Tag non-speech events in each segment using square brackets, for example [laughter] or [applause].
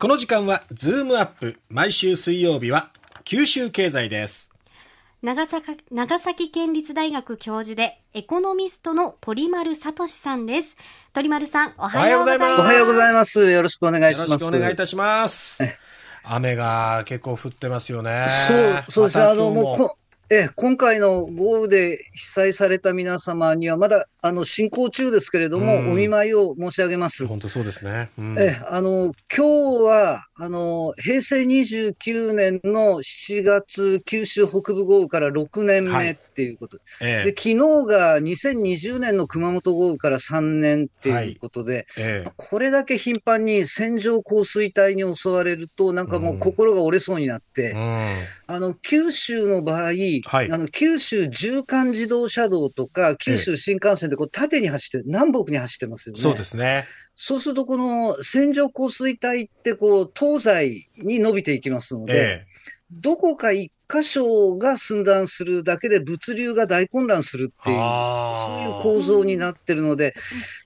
この時間はズームアップ毎週水曜日は九州経済です。長崎長崎県立大学教授でエコノミストの鳥丸聡さんです。鳥丸さんおはようございます。おはようございます。よろしくお願いします。よろしくお願いいたします。雨が結構降ってますよね。そうそうです。ね、あのも。うこえ今回の豪雨で被災された皆様には、まだあの進行中ですけれども、うん、お見舞いを申し上げます。本当そうですね。うん、えあの今日はあの平成29年の7月、九州北部豪雨から6年目っていうこと、はい。ええ、で昨日が2020年の熊本豪雨から3年っていうことで、はい。ええ、これだけ頻繁に線状降水帯に襲われると、なんかもう心が折れそうになって、うん、あの九州の場合、はい、あの九州縦貫自動車道とか、九州新幹線でこう縦に走って、南北に走ってますよね。そうですね。そうすると、この線状降水帯ってこう、東西に伸びていきますので、ええ、どこか一箇所が寸断するだけで物流が大混乱するっていう、そういう構造になってるので、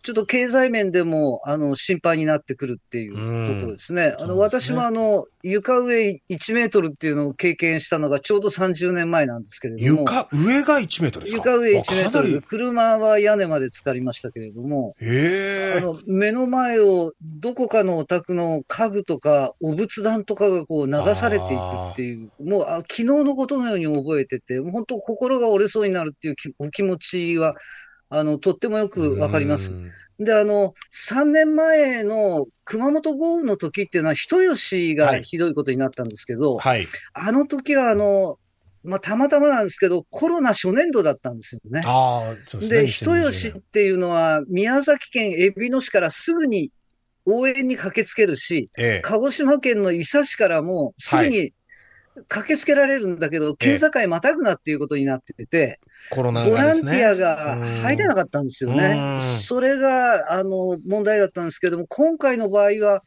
ちょっと経済面でもあの心配になってくるっていうところですね。あの、私もあの、床上1メートルっていうのを経験したのがちょうど30年前なんですけれども。床上が1メートルですか？床上1メートル。車は屋根まで浸かりましたけれども、あの目の前をどこかのお宅の家具とかお仏壇とかがこう流されていくっていう、もうあ昨日のことのように覚えてて、もう本当心が折れそうになるっていうお気持ちは、あの、とってもよくわかります。で、あの、3年前の熊本豪雨の時っていうのは、人吉がひどいことになったんですけど、はい、あの時は、あの、まあ、たまたまなんですけど、コロナ初年度だったんですよね。ですね。で、人吉っていうのは、宮崎県海老野市からすぐに応援に駆けつけるし、ええ、鹿児島県の伊佐市からもすぐに駆けつけられるんだけど、県境またぐなっていうことになってて、コロナ、ね、ボランティアが入れなかったんですよね。それが、あの、問題だったんですけども、今回の場合は、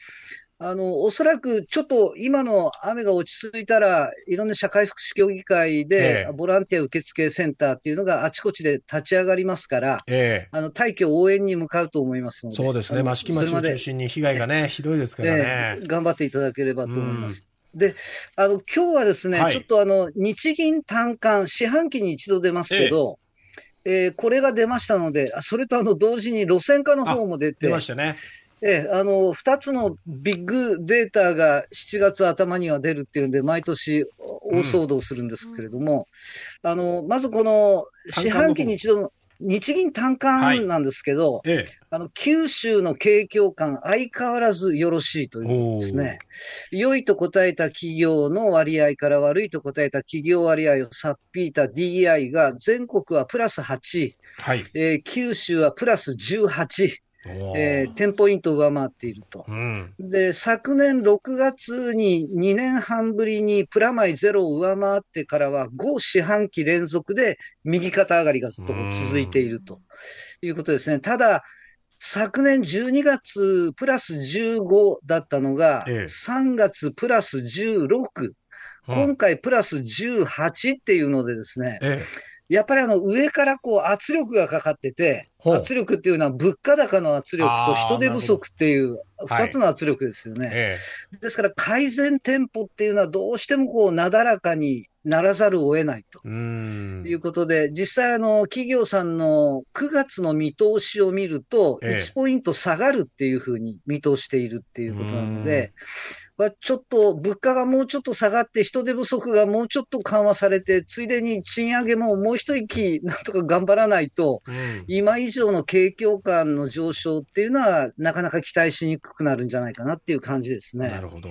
あの、おそらくちょっと今の雨が落ち着いたら、いろんな社会福祉協議会で、ボランティア受付センターっていうのがあちこちで立ち上がりますから、ええ、あの、大挙応援に向かうと思いますので。そうですね。益城町を中心に被害がね、ひどいですからね、頑張っていただければと思います。で、あの、今日はですね、はい、ちょっとあの、日銀単価、四半期に一度出ますけど、ええ。えー、これが出ましたので、それとあの、同時に路線化の方も出て、出ましたね。ええ、あの、二つのビッグデータが7月頭には出るっていうんで、毎年大騒動するんですけれども、うん、あの、まずこの四半期に一度の日銀単価なんですけど、はいええ、あの、九州の景況感、相変わらずよろしいというですね。良いと答えた企業の割合から悪いと答えた企業割合をさっぴいた DI が、全国はプラス8、はい、えー、九州はプラス18、えー、10ポイント上回っていると、うん、で、昨年6月に2年半ぶりにプラマイゼロを上回ってからは5四半期連続で右肩上がりがずっと続いているということですね。ただ、昨年12月プラス15だったのが、3月プラス16、今回プラス18っていうのでですね、ええやっぱりあの上からこう圧力がかかってて、圧力っていうのは物価高の圧力と人手不足っていう二つの圧力ですよね。はい。ええ、ですから改善店舗っていうのはどうしてもこうなだらかにならざるを得ないと。いうことで、実際あの企業さんの9月の見通しを見ると、1ポイント下がるっていうふうに見通しているっていうことなので、はちょっと物価がもうちょっと下がって、人手不足がもうちょっと緩和されて、ついでに賃上げももう一息 [laughs] なんとか頑張らないと、うん、今以上の景況感の上昇っていうのは、なかなか期待しにくくなるんじゃないかなっていう感じですね。なるほど。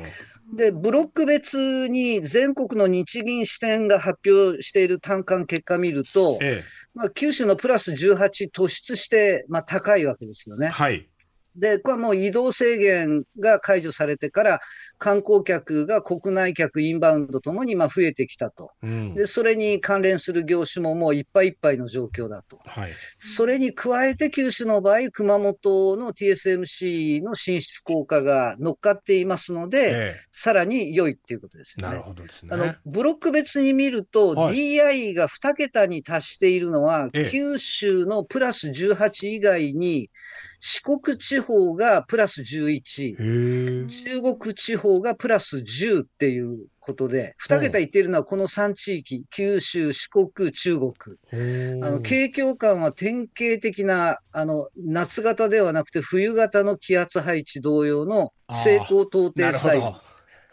で、ブロック別に全国の日銀支店が発表している単価結果見ると、ええ、まあ、九州のプラス18突出して、まあ、高いわけですよね。はい。で、これはもう移動制限が解除されてから、観光客が国内客、インバウンドともにまあ増えてきたと、うん、で、それに関連する業種ももういっぱいいっぱいの状況だと。はい、それに加えて、九州の場合、熊本の TSMC の進出効果が乗っかっていますので、ええ、さらに良いっていうことですよね。なるほどですね。あの、ブロック別に見ると、はい、DI が2桁に達しているのは、九州のプラス18以外に、四国地方がプラス11、中国地方がプラス10っていうことで、2桁言っているのはこの3地域、九州、四国、中国。あの景況感は典型的なあの夏型ではなくて冬型の気圧配置同様の成功到底スタイル。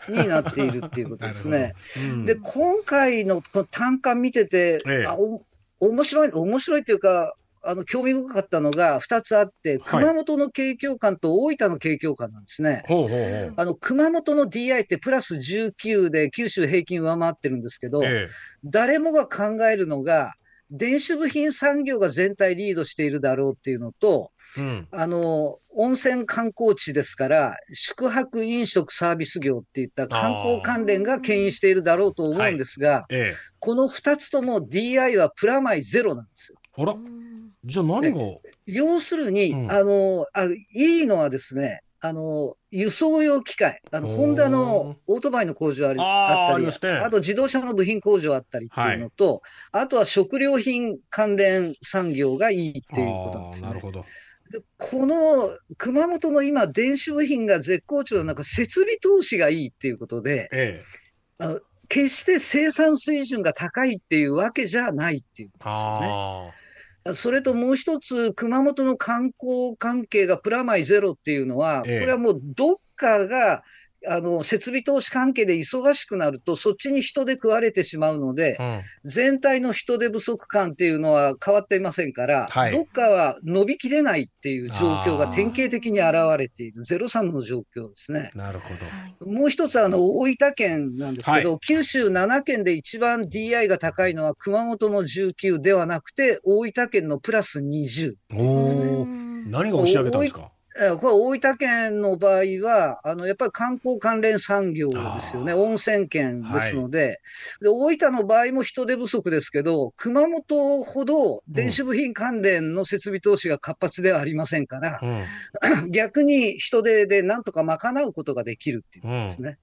になっているっていうことですね。[laughs] うん、で、今回のこの単価見てて、ええ、あお面白い、面白いっていうか、あの、興味深かったのが2つあって、熊本の景況感と大分の景況感なんですね。はい、あの、熊本の DI ってプラス19で九州平均上回ってるんですけど、ええ、誰もが考えるのが、電子部品産業が全体リードしているだろうっていうのと、うん、あの、温泉観光地ですから、宿泊飲食サービス業っていった観光関連が牽引しているだろうと思うんですが、はいええ、この2つとも DI はプラマイゼロなんですよ。あらじゃあ何が？要するに、うん、あのあ、いいのはですね、あの、輸送用機械、あの、ホンダのオートバイの工場ありあったりあ、あと自動車の部品工場あったりっていうのと、はい、あとは食料品関連産業がいいっていうことなんですね。なるほど。この熊本の今、電子部品が絶好調の中、設備投資がいいっていうことで、ええ、あの決して生産水準が高いっていうわけじゃないっていうことですよね。それともう一つ、熊本の観光関係がプラマイゼロっていうのは、これはもうどっかがあの、設備投資関係で忙しくなると、そっちに人で食われてしまうので、うん、全体の人手不足感っていうのは変わっていませんから、はい、どっかは伸びきれないっていう状況が典型的に現れている、ゼロサムの状況ですね。なるほど。もう一つ、あの、大分県なんですけど、はい、九州7県で一番 DI が高いのは熊本の19ではなくて、大分県のプラス20、ね、何が押し上げたんですか？これ大分県の場合は、あの、やっぱり観光関連産業ですよね。温泉県ですので、はい、で、大分の場合も人手不足ですけど、熊本ほど電子部品関連の設備投資が活発ではありませんから、うん、[clears throat] 逆に人手でなんとか賄うことができるっていうことですね。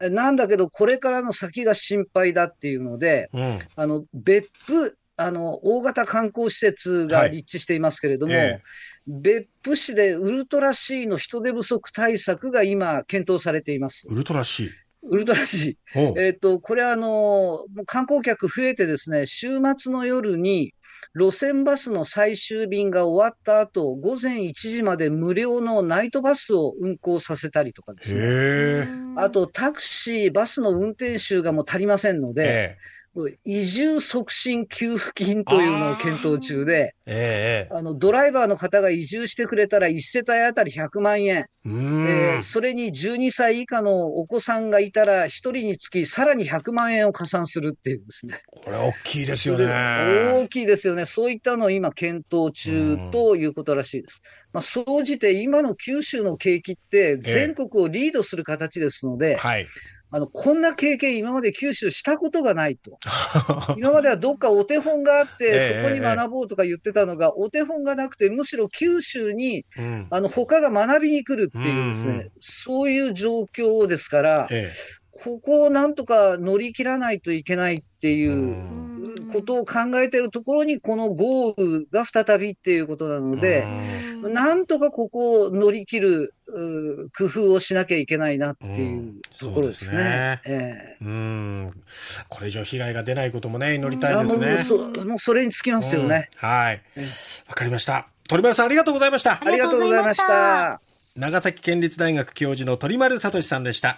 うん、なんだけど、これからの先が心配だっていうので、うん、あの、別府、あの、大型観光施設が立地していますけれども、はいえ別府市でウルトラ C の人手不足対策が今、検討されています。ウルトラ C? ウルトラ C。えっ、ー、と、これはあの、観光客増えてですね、週末の夜に路線バスの最終便が終わった後、午前1時まで無料のナイトバスを運行させたりとかですね。あと、タクシー、バスの運転手がもう足りませんので、移住促進給付金というのを検討中で、えー、あのドライバーの方が移住してくれたら1世帯当たり100万円、えー、それに12歳以下のお子さんがいたら1人につきさらに100万円を加算するっていうですね。これ大きいですよね。大きいですよね。そういったのを今検討中ということらしいです。まあ、総じて今の九州の景気って全国をリードする形ですので、えーはいあの、こんな経験今まで九州したことがないと。[laughs] 今まではどっかお手本があって、そこに学ぼうとか言ってたのが、お手本がなくて、むしろ九州に、あの、他が学びに来るっていうですね、そういう状況ですから、ここをなんとか乗り切らないといけないっていうことを考えてるところに、この豪雨が再びっていうことなので、なんとかここを乗り切る工夫をしなきゃいけないなっていうところですね。うん、えー、うんこれ以上被害が出ないこともね、祈りたいですね。もうそもうそれにつきますよね。うん、はい。わかりました。鳥丸さんありがとうございました。ありがとうございました。長崎県立大学教授の鳥丸聡さんでした。